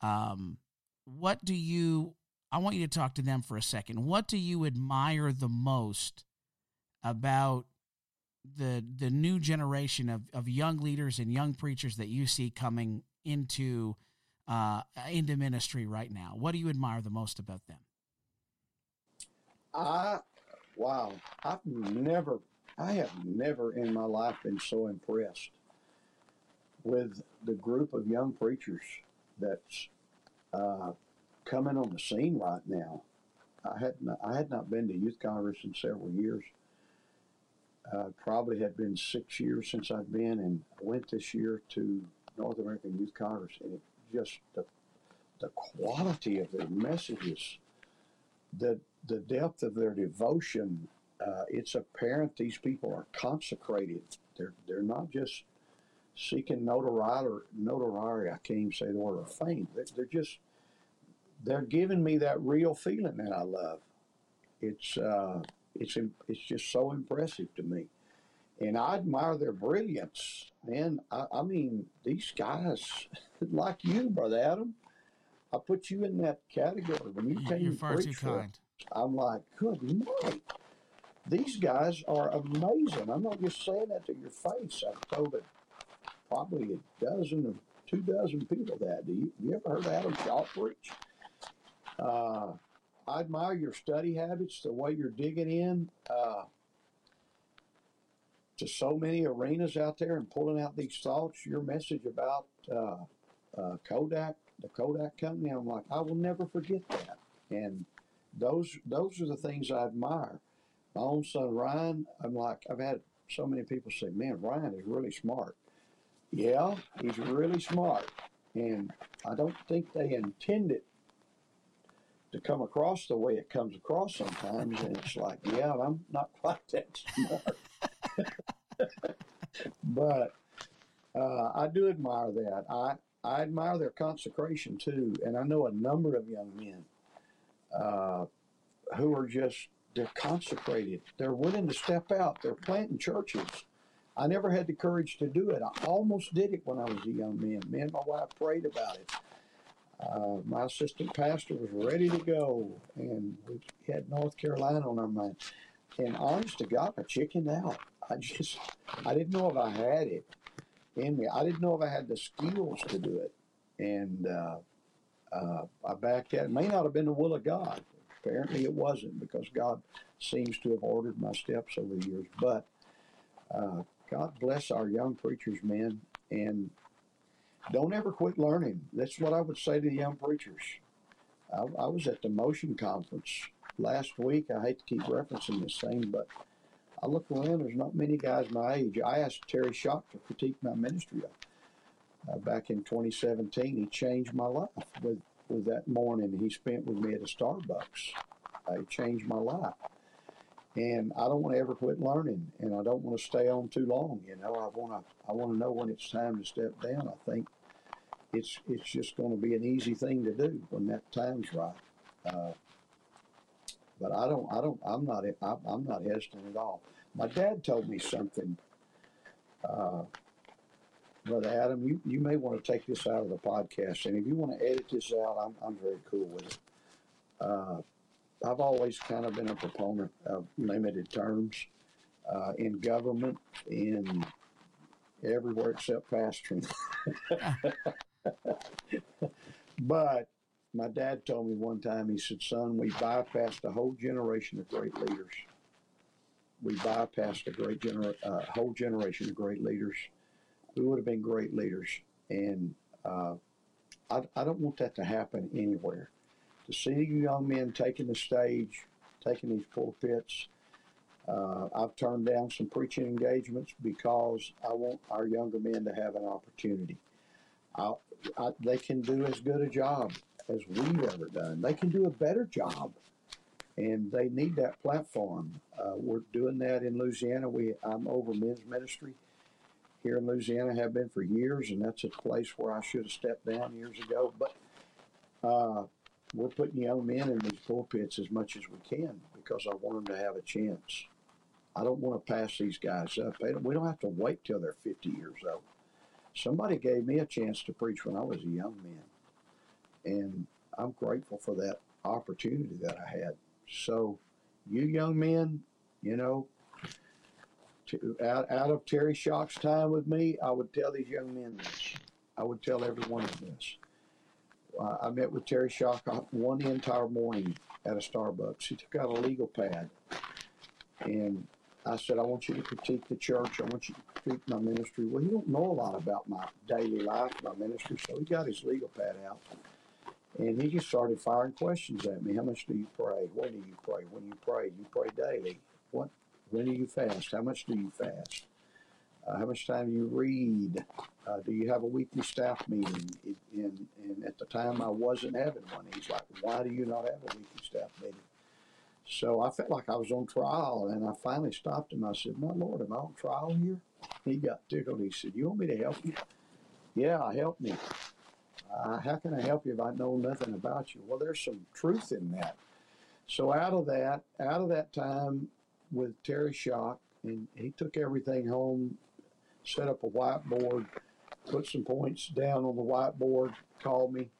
Um, what do you, I want you to talk to them for a second. What do you admire the most about the the new generation of, of young leaders and young preachers that you see coming into uh, into ministry right now? What do you admire the most about them? I wow, I've never I have never in my life been so impressed with the group of young preachers that's uh, coming on the scene right now. I had not, I had not been to youth congress in several years uh, probably had been six years since I've been, and went this year to North American Youth Congress, and it just the the quality of their messages, the the depth of their devotion. Uh, it's apparent these people are consecrated. They're they're not just seeking notoriety. Notoriety. I can't even say the word of fame. They're, they're just they're giving me that real feeling that I love. It's uh, it's it's just so impressive to me, and I admire their brilliance. Man, I, I mean these guys, [laughs] like you, brother Adam. I put you in that category when you came. You're far too kind. I'm like, good night. These guys are amazing. I'm not just saying that to your face. I've told it probably a dozen or two dozen people that. Do you, you ever heard Adam Shaw? Uh, I admire your study habits, the way you're digging in uh, to so many arenas out there and pulling out these thoughts. Your message about uh, uh, Kodak, the Kodak company, I'm like, I will never forget that. And those those are the things I admire. My own son Ryan, I'm like, I've had so many people say, "Man, Ryan is really smart." Yeah, he's really smart, and I don't think they intend it to come across the way it comes across sometimes, and it's like, yeah, I'm not [laughs] quite that smart. [laughs] but uh, I do admire that. I I admire their consecration too, and I know a number of young men uh, who are just they're consecrated. They're willing to step out. They're planting churches. I never had the courage to do it. I almost did it when I was a young man. Me and my wife prayed about it. Uh, my assistant pastor was ready to go, and we had North Carolina on our mind. And honest to God, I chickened out. I just, I didn't know if I had it in me. I didn't know if I had the skills to do it. And uh, uh, I backed out. It may not have been the will of God. Apparently, it wasn't because God seems to have ordered my steps over the years. But uh, God bless our young preachers, men, and don't ever quit learning. That's what I would say to the young preachers. I, I was at the Motion Conference last week. I hate to keep referencing this thing, but I look around. There's not many guys my age. I asked Terry Shock to critique my ministry uh, back in 2017. He changed my life with with that morning he spent with me at a Starbucks. Uh, he changed my life. And I don't want to ever quit learning, and I don't want to stay on too long. You know, I want to I want to know when it's time to step down. I think it's it's just going to be an easy thing to do when that time's right. Uh, but I don't I don't I'm not I'm, not hesitant at all. My dad told me something. Uh, Brother Adam, you, you may want to take this out of the podcast, and if you want to edit this out, I'm, I'm very cool with it. Uh, I've always kind of been a proponent of limited terms uh, in government, in everywhere except pastoring. [laughs] but my dad told me one time, he said, Son, we bypassed a whole generation of great leaders. We bypassed a great gener- uh, whole generation of great leaders who would have been great leaders. And uh, I, I don't want that to happen anywhere. To see you young men taking the stage, taking these pulpits, uh, I've turned down some preaching engagements because I want our younger men to have an opportunity. I, I, they can do as good a job as we've ever done. They can do a better job, and they need that platform. Uh, we're doing that in Louisiana. We I'm over men's ministry here in Louisiana, have been for years, and that's a place where I should have stepped down years ago. But uh, we're putting young men in these pulpits as much as we can because I want them to have a chance. I don't want to pass these guys up. We don't have to wait till they're 50 years old. Somebody gave me a chance to preach when I was a young man, and I'm grateful for that opportunity that I had. So, you young men, you know, to, out, out of Terry Shock's time with me, I would tell these young men this. I would tell everyone this. Uh, I met with Terry Shock one entire morning at a Starbucks. He took out a legal pad and I said, I want you to critique the church. I want you to critique my ministry. Well, he don't know a lot about my daily life, my ministry, so he got his legal pad out. And he just started firing questions at me. How much do you pray? When do you pray? When you pray, you pray daily. What when do you fast? How much do you fast? Uh, how much time do you read? Uh, do you have a weekly staff meeting? It, and, and at the time, I wasn't having one. He's like, why do you not have a weekly staff meeting? So I felt like I was on trial, and I finally stopped him. I said, My Lord, am I on trial here? He got tickled. He said, You want me to help you? Yeah, help me. Uh, how can I help you if I know nothing about you? Well, there's some truth in that. So out of that, out of that time, with Terry Shock, and he took everything home, set up a whiteboard, put some points down on the whiteboard, called me.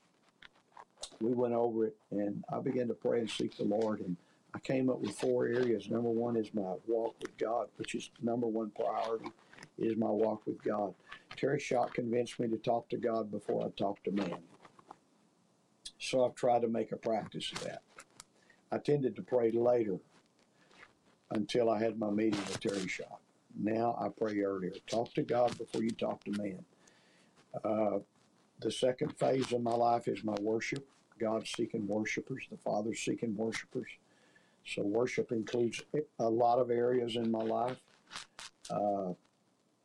We went over it, and I began to pray and seek the Lord. And I came up with four areas. Number one is my walk with God, which is number one priority, is my walk with God. Terry Shock convinced me to talk to God before I talk to man. So I've tried to make a practice of that. I tended to pray later until I had my meeting with Terry Shock. Now I pray earlier. Talk to God before you talk to men. Uh, the second phase of my life is my worship. God seeking worshipers, the Father seeking worshipers. So worship includes a lot of areas in my life. Uh,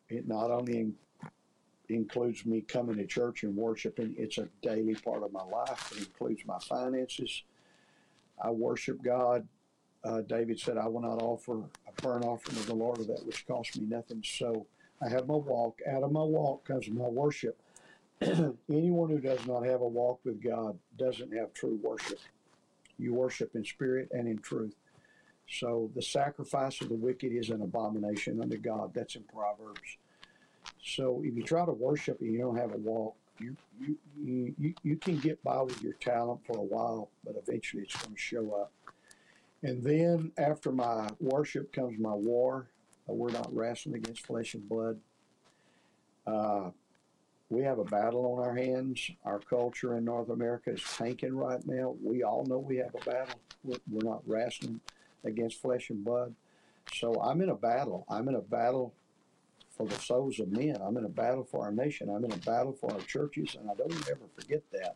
it not only in, includes me coming to church and worshiping, it's a daily part of my life. It includes my finances. I worship God uh, David said, I will not offer a burnt offering to the Lord of that which cost me nothing. So I have my walk. Out of my walk comes my worship. [clears throat] Anyone who does not have a walk with God doesn't have true worship. You worship in spirit and in truth. So the sacrifice of the wicked is an abomination unto God. That's in Proverbs. So if you try to worship and you don't have a walk, you you, you, you can get by with your talent for a while, but eventually it's going to show up. And then after my worship comes my war. Uh, we're not wrestling against flesh and blood. Uh, we have a battle on our hands. Our culture in North America is tanking right now. We all know we have a battle. We're, we're not wrestling against flesh and blood. So I'm in a battle. I'm in a battle for the souls of men. I'm in a battle for our nation. I'm in a battle for our churches, and I don't ever forget that.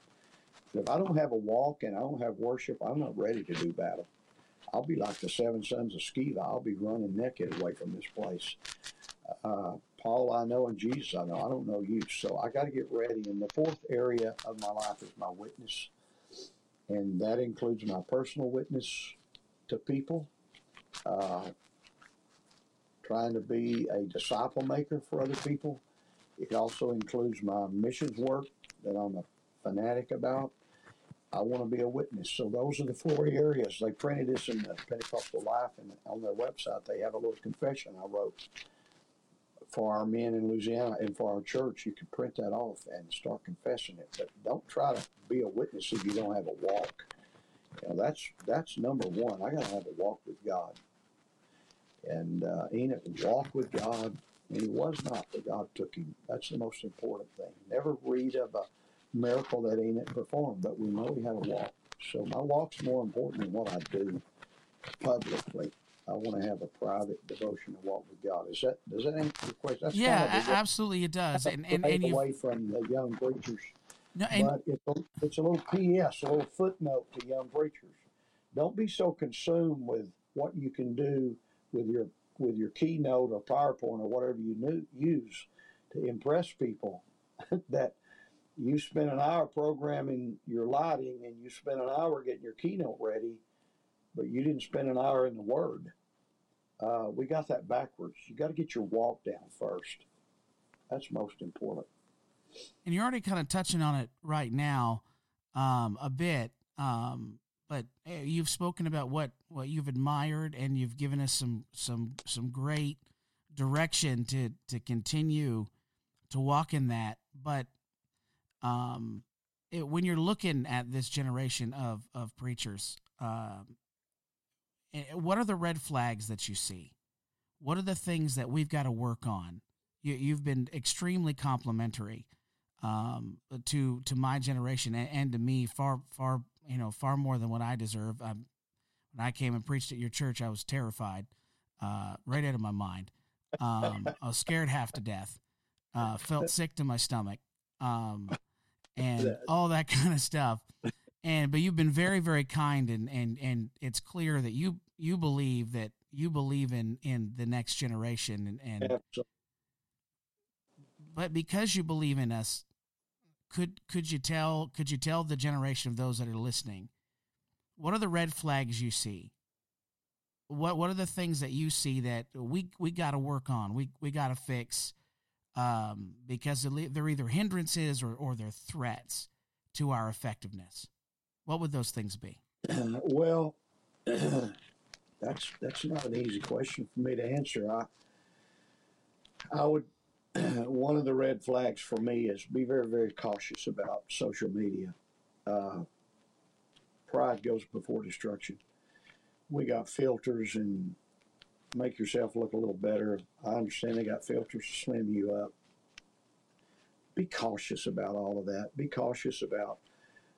If I don't have a walk and I don't have worship, I'm not ready to do battle. I'll be like the seven sons of Sceva. I'll be running naked away from this place. Uh, Paul, I know, and Jesus, I know. I don't know you. So I got to get ready. And the fourth area of my life is my witness. And that includes my personal witness to people, uh, trying to be a disciple maker for other people. It also includes my missions work that I'm a fanatic about. I want to be a witness. So those are the four areas. They printed this in the Pentecostal Life, and on their website they have a little confession I wrote for our men in Louisiana and for our church. You can print that off and start confessing it. But don't try to be a witness if you don't have a walk. You know, that's that's number one. I got to have a walk with God. And uh, Enoch walked with God, and he was not, but God took him. That's the most important thing. Never read of a miracle that Enoch performed, but we know he had a walk. So my walk's more important than what I do publicly. I want to have a private devotion to walk with God. Is that does that answer your question? That's yeah, kind of absolutely, it does. And and, and away from the young preachers. No, and, but it's a, it's a little PS, a little footnote to young preachers. Don't be so consumed with what you can do with your with your keynote or PowerPoint or whatever you use to impress people [laughs] that you spend an hour programming your lighting and you spend an hour getting your keynote ready, but you didn't spend an hour in the Word. Uh, we got that backwards. You got to get your walk down first. That's most important. And you're already kind of touching on it right now, um, a bit. Um, but you've spoken about what what you've admired, and you've given us some some some great direction to to continue to walk in that. But um, it, when you're looking at this generation of of preachers, um, eh, what are the red flags that you see? What are the things that we've got to work on? You, you've been extremely complimentary um, to to my generation and, and, to me far far you know far more than what I deserve. Um, when I came and preached at your church, I was terrified, uh, right out of my mind. Um, I was scared half to death. Uh, felt sick to my stomach. Um, and all that [laughs] kind of stuff. And but you've been very very kind and and and it's clear that you you believe that you believe in in the next generation and, and but because you believe in us could could you tell could you tell the generation of those that are listening what are the red flags you see? What what are the things that you see that we we got to work on we we got to fix um, because they're either hindrances or, or they're threats to our effectiveness. What would those things be? [clears throat] well, [clears throat] that's that's not an easy question for me to answer. I I would [clears throat] one of the red flags for me is be very very cautious about social media. Uh, pride goes before destruction. We got filters and make yourself look a little better. I understand they got filters to slim you up. Be cautious about all of that. Be cautious about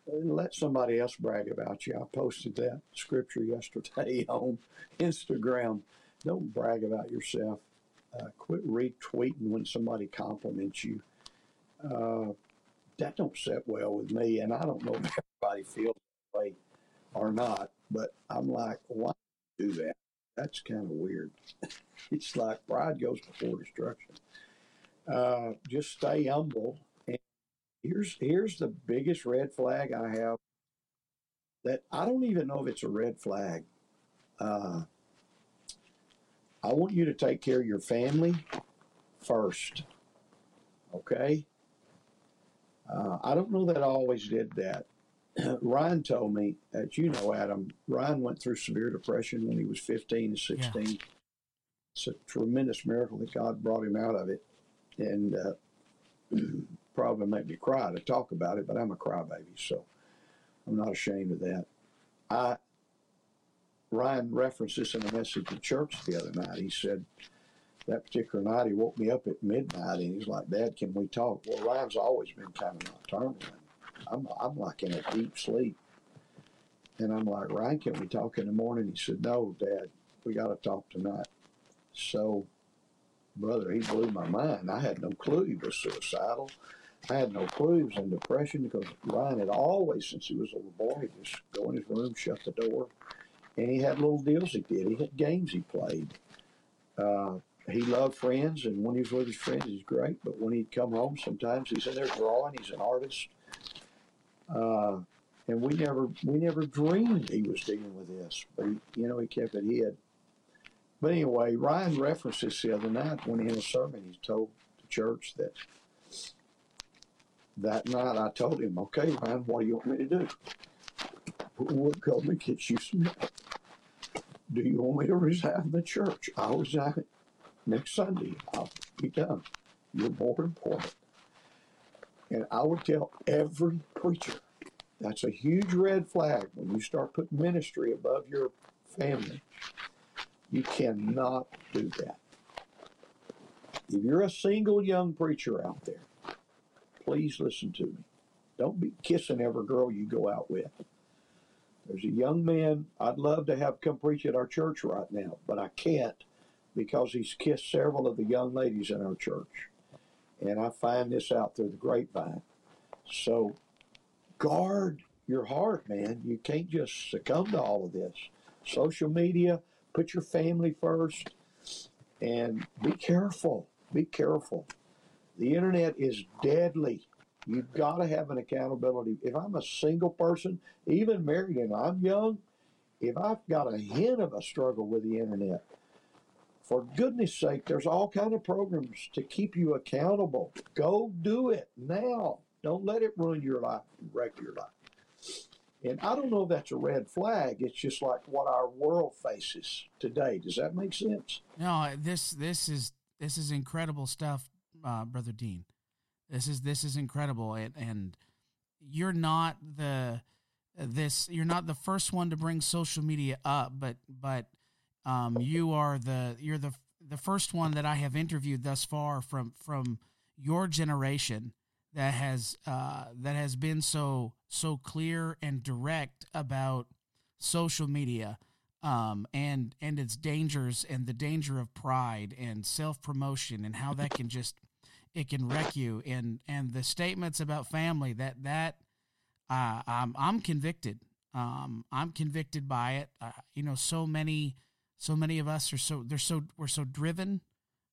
let somebody else brag about you. I posted that scripture yesterday [laughs] on Instagram. Don't brag about yourself. Uh, quit retweeting when somebody compliments you. Uh, that don't sit well with me, and I don't know if everybody feels that way or not. But I'm like, why do that? That's kind of weird. [laughs] it's like pride goes before destruction. Uh, just stay humble. And here's here's the biggest red flag I have. That I don't even know if it's a red flag. Uh, I want you to take care of your family first. Okay. Uh, I don't know that I always did that. [clears throat] Ryan told me, as you know, Adam, Ryan went through severe depression when he was 15 and 16. Yeah. It's a tremendous miracle that God brought him out of it. And uh, [clears throat] probably make me cry to talk about it, but I'm a crybaby, so I'm not ashamed of that. I Ryan referenced this in a message to church the other night. He said that particular night he woke me up at midnight and he's like, Dad, can we talk? Well, Ryan's always been kind of nocturnal. I'm, I'm like in a deep sleep. And I'm like, Ryan, can we talk in the morning? He said, No, Dad, we got to talk tonight. So, brother, he blew my mind. I had no clue he was suicidal. I had no clue he was in depression because Ryan had always, since he was a little boy, he just go in his room, shut the door, and he had little deals he did. He had games he played. Uh, he loved friends, and when he was with his friends, he's great. But when he'd come home, sometimes he's in there drawing. He's an artist, uh, and we never we never dreamed he was dealing with this. But he, you know, he kept it hid. But anyway, Ryan referenced this the other night when in a sermon he told the church that that night I told him, "Okay, Ryan, what do you want me to do? Come and get you some help." Do you want me to resign the church? I'll resign next Sunday. I'll be done. You're more important. And I would tell every preacher that's a huge red flag when you start putting ministry above your family. You cannot do that. If you're a single young preacher out there, please listen to me. Don't be kissing every girl you go out with. There's a young man I'd love to have come preach at our church right now, but I can't because he's kissed several of the young ladies in our church. And I find this out through the grapevine. So guard your heart, man. You can't just succumb to all of this. Social media, put your family first, and be careful. Be careful. The internet is deadly. You've got to have an accountability. If I'm a single person, even married and I'm young, if I've got a hint of a struggle with the internet, for goodness sake, there's all kind of programs to keep you accountable. Go do it now. Don't let it ruin your life wreck your life. And I don't know if that's a red flag. It's just like what our world faces today. Does that make sense? No, this this is this is incredible stuff, uh, brother Dean. This is this is incredible, and, and you're not the this you're not the first one to bring social media up, but but um, you are the you're the the first one that I have interviewed thus far from from your generation that has uh, that has been so so clear and direct about social media um, and and its dangers and the danger of pride and self promotion and how that can just it can wreck you. And and the statements about family that that uh, I'm I'm convicted. Um, I'm convicted by it. Uh, you know so many so many of us are so they're so we're so driven.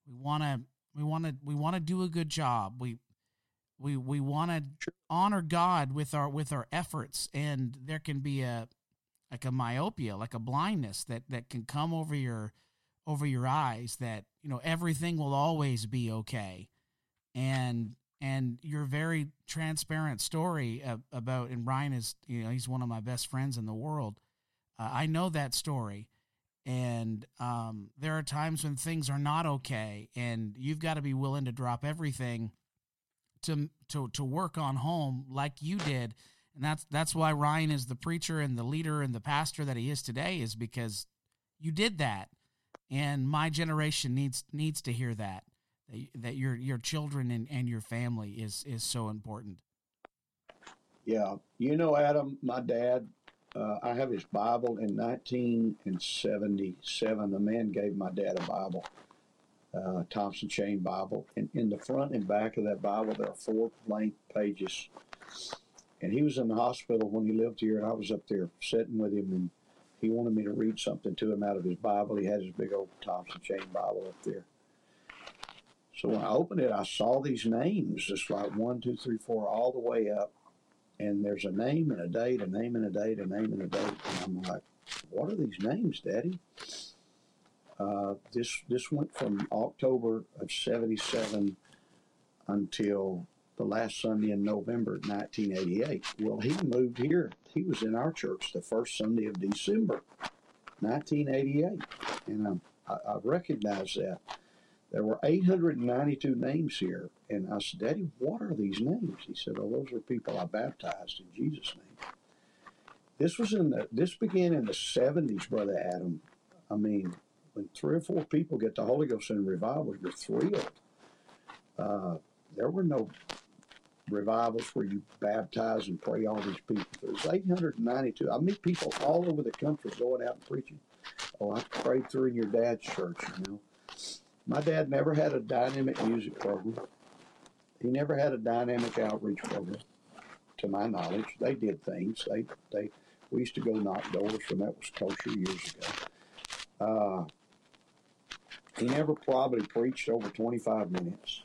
We want to we want to we want to do a good job. We we we want to honor God with our with our efforts. And there can be a like a myopia like a blindness that that can come over your over your eyes that you know everything will always be okay. And and your very transparent story about and Ryan is you know he's one of my best friends in the world. Uh, I know that story and um, there are times when things are not okay and you've got to be willing to drop everything to to to work on home like you did. And that's that's why Ryan is the preacher and the leader and the pastor that he is today is because you did that. And my generation needs needs to hear that that, your your children and, and your family is is so important. Yeah. You know adam my dad uh, I have his Bible in 1977. The man gave my dad a Bible, uh, Thompson Chain Bible. And in the front and back of that Bible, there are four blank pages. And he was in the hospital when he lived here, and I was up there sitting with him, and he wanted me to read something to him out of his Bible. He had his big old Thompson Chain Bible up there. So when I opened it, I saw these names, just like one, two, three, four, all the way up and there's a name and a date, a name and a date, a name and a date. And I'm like, what are these names, Daddy? Uh, this this went from October of '77 until the last Sunday in November 1988. Well, he moved here. He was in our church the first Sunday of December 1988. And um, I, I recognize that. There were 892 names here. And I said, Daddy, what are these names? He said, Oh, those are people I baptized in Jesus' name. This was in the this began in the 70s, Brother Adam. I mean, when three or four people get the Holy Ghost in revival, you're thrilled. Uh, there were no revivals where you baptize and pray all these people. There's 892. I meet people all over the country going out and preaching. Oh, I prayed through in your dad's church, you know. My dad never had a dynamic music program. He never had a dynamic outreach program, to my knowledge. They did things. They they we used to go knock doors when that was kosher years ago. Uh, he never probably preached over 25 minutes.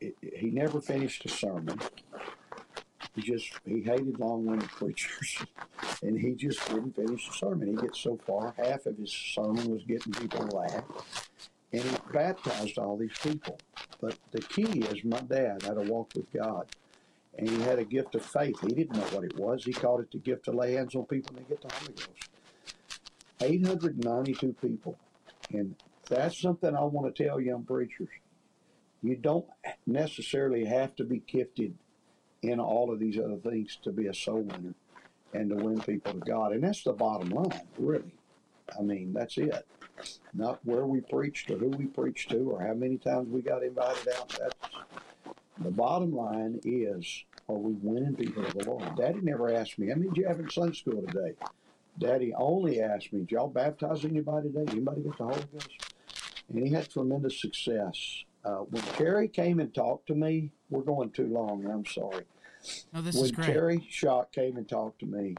It, it, he never finished a sermon. He just he hated long-winded [laughs] preachers, and he just didn't finish the sermon. He gets so far, half of his sermon was getting people to laugh, and he baptized all these people. But the key is my dad had a walk with God, and he had a gift of faith. He didn't know what it was. He called it the gift to lay hands on people and they get the Holy Ghost. 892 people, and that's something I want to tell young preachers. You don't necessarily have to be gifted in all of these other things to be a soul winner and to win people to God. And that's the bottom line, really. I mean, that's it. Not where we preached or who we preached to or how many times we got invited out. That's the bottom line is are we winning people to the Lord? Daddy never asked me, how many did you have in Sunday school today? Daddy only asked me, did y'all baptize anybody today? Anybody get the Holy Ghost? And he had tremendous success. Uh, when Terry came and talked to me, we're going too long, I'm sorry. No, this when is great. Terry Shock came and talked to me,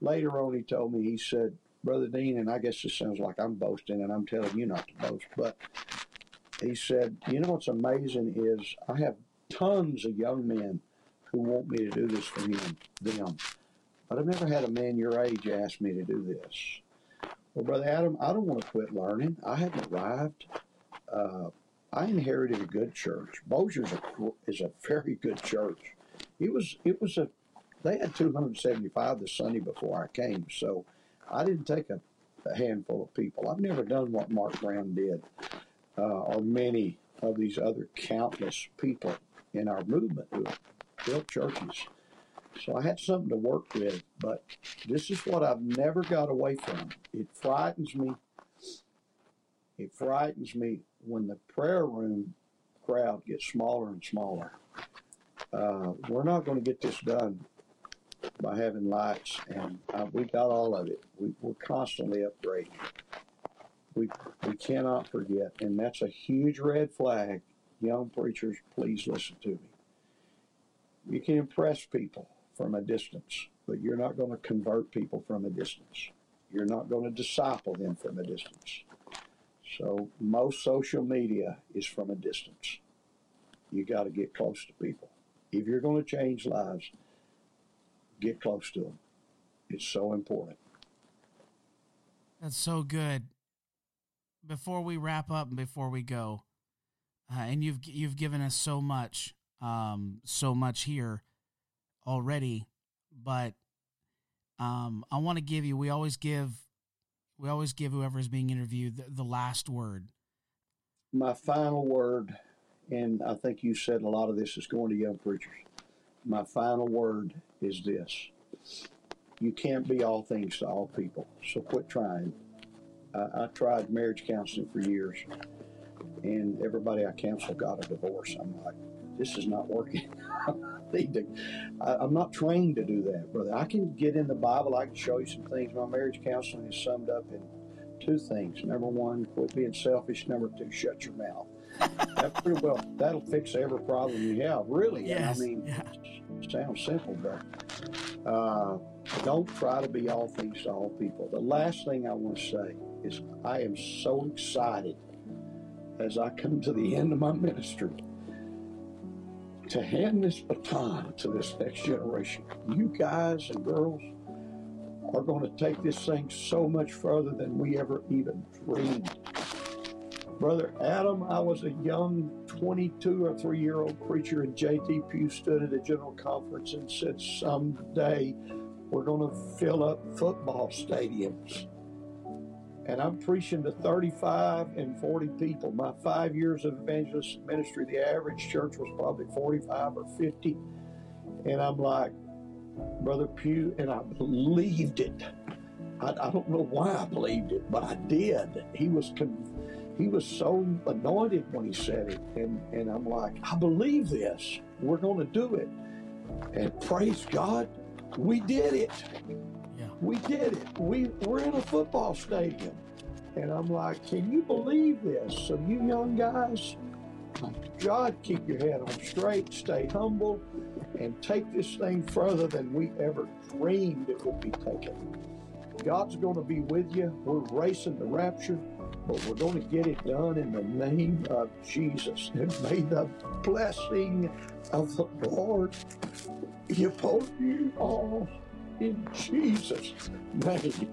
later on he told me, he said, Brother Dean, and I guess this sounds like I'm boasting and I'm telling you not to boast, but he said, You know what's amazing is I have tons of young men who want me to do this for him, them. But I've never had a man your age ask me to do this. Well, Brother Adam, I don't want to quit learning. I haven't arrived. Uh, I inherited a good church. Bossier's a, is a very good church. It was it was a they had 275 the Sunday before I came, so I didn't take a, a handful of people. I've never done what Mark Brown did, uh, or many of these other countless people in our movement who built churches. So I had something to work with, but this is what I've never got away from. It frightens me. It frightens me when the prayer room crowd gets smaller and smaller. Uh, we're not going to get this done by having lights, and uh, we got all of it. We, we're constantly upgrading. We, we cannot forget, and that's a huge red flag. Young preachers, please listen to me. You can impress people from a distance, but you're not going to convert people from a distance. You're not going to disciple them from a distance. So most social media is from a distance. You got to get close to people. If you're going to change lives, get close to them. It's so important. That's so good. Before we wrap up and before we go, uh, and you've you've given us so much, um, so much here already, but um, I want to give you. We always give, we always give whoever is being interviewed the, the last word. My final word, and I think you said a lot of this is going to young preachers. My final word is this: you can't be all things to all people, so quit trying. I, I tried marriage counseling for years, and everybody I counseled got a divorce. I'm like, this is not working. [laughs] need to, I, am not trained to do that, brother. I can get in the Bible. I can show you some things. My marriage counseling is summed up in two things. Number one, quit being selfish. Number two, shut your mouth. [laughs] That's pretty well. That'll fix every problem you have. Really. Yes. I mean, yeah. Sounds simple, but uh, don't try to be all things to all people. The last thing I want to say is I am so excited as I come to the end of my ministry to hand this baton to this next generation. You guys and girls are going to take this thing so much further than we ever even dreamed. Brother Adam, I was a young 22 or 3 year old preacher, and J.T. Pugh stood at a general conference and said, Someday we're going to fill up football stadiums. And I'm preaching to 35 and 40 people. My five years of evangelist ministry, the average church was probably 45 or 50. And I'm like, Brother Pugh, and I believed it. I, I don't know why I believed it, but I did. He was con- he was so anointed when he said it, and and I'm like, I believe this. We're going to do it, and praise God, we did it. Yeah. We did it. We we're in a football stadium, and I'm like, can you believe this? So you young guys, God, keep your head on straight, stay humble, and take this thing further than we ever dreamed it would be taken. God's going to be with you. We're racing the rapture, but we're going to get it done in the name of Jesus. And may the blessing of the Lord be upon you all in Jesus' name.